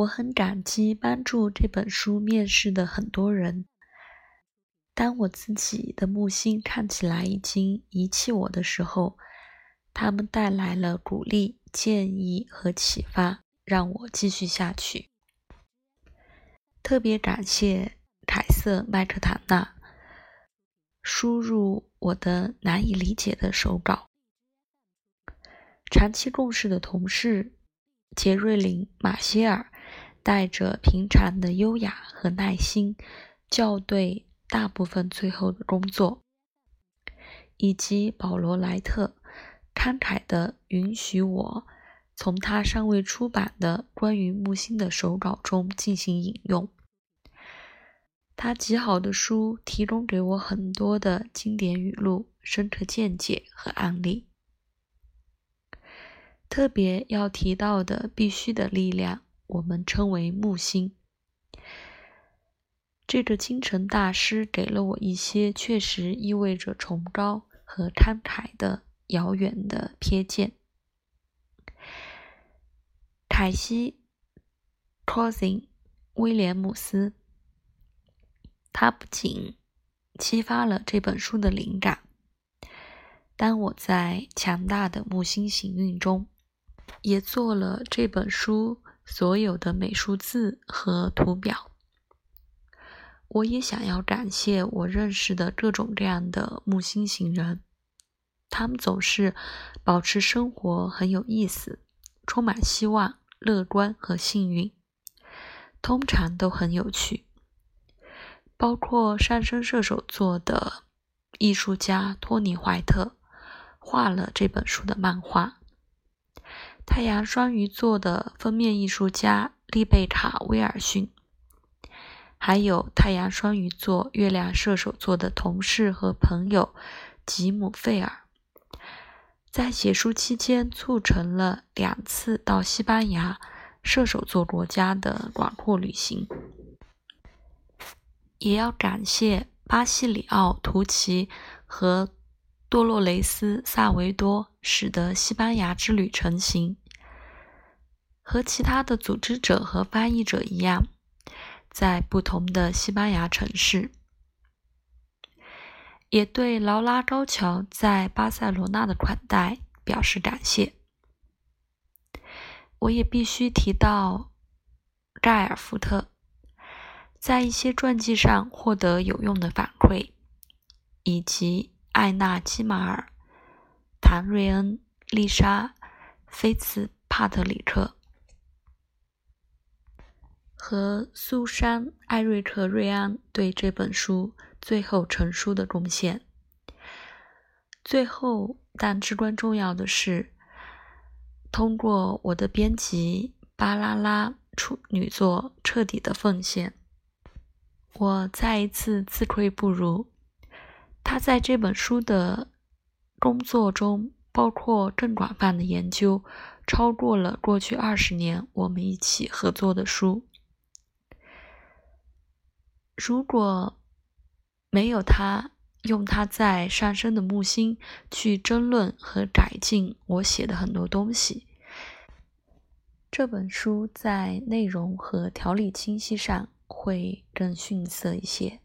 我很感激帮助这本书面试的很多人。当我自己的木星看起来已经遗弃我的时候，他们带来了鼓励、建议和启发，让我继续下去。特别感谢凯瑟·麦克坦纳输入我的难以理解的手稿。长期共事的同事杰瑞琳·马歇尔带着平常的优雅和耐心校对大部分最后的工作，以及保罗·莱特。慷慨地允许我从他尚未出版的关于木星的手稿中进行引用。他极好的书提供给我很多的经典语录、深刻见解和案例。特别要提到的必须的力量，我们称为木星。这个精神大师给了我一些确实意味着崇高和慷慨的。遥远的瞥见。凯西·科辛·威廉姆斯，他不仅激发了这本书的灵感，当我在强大的木星行运中，也做了这本书所有的美术字和图表。我也想要感谢我认识的各种各样的木星行人。他们总是保持生活很有意思，充满希望、乐观和幸运，通常都很有趣。包括上升射手座的艺术家托尼·怀特画了这本书的漫画；太阳双鱼座的封面艺术家丽贝卡·威尔逊，还有太阳双鱼座、月亮射手座的同事和朋友吉姆·费尔。在写书期间，促成了两次到西班牙射手座国家的广阔旅行。也要感谢巴西里奥·图奇和多洛雷斯·萨维多，使得西班牙之旅成行。和其他的组织者和翻译者一样，在不同的西班牙城市。也对劳拉高桥在巴塞罗那的款待表示感谢。我也必须提到盖尔福特，在一些传记上获得有用的反馈，以及艾纳基马尔、谭瑞恩、丽莎菲茨帕特里克和苏珊艾瑞克瑞安对这本书。最后成书的贡献。最后，但至关重要的是，通过我的编辑巴拉拉处女座彻底的奉献，我再一次自愧不如。他在这本书的工作中，包括更广泛的研究，超过了过去二十年我们一起合作的书。如果没有他用他在上升的木星去争论和改进我写的很多东西，这本书在内容和条理清晰上会更逊色一些。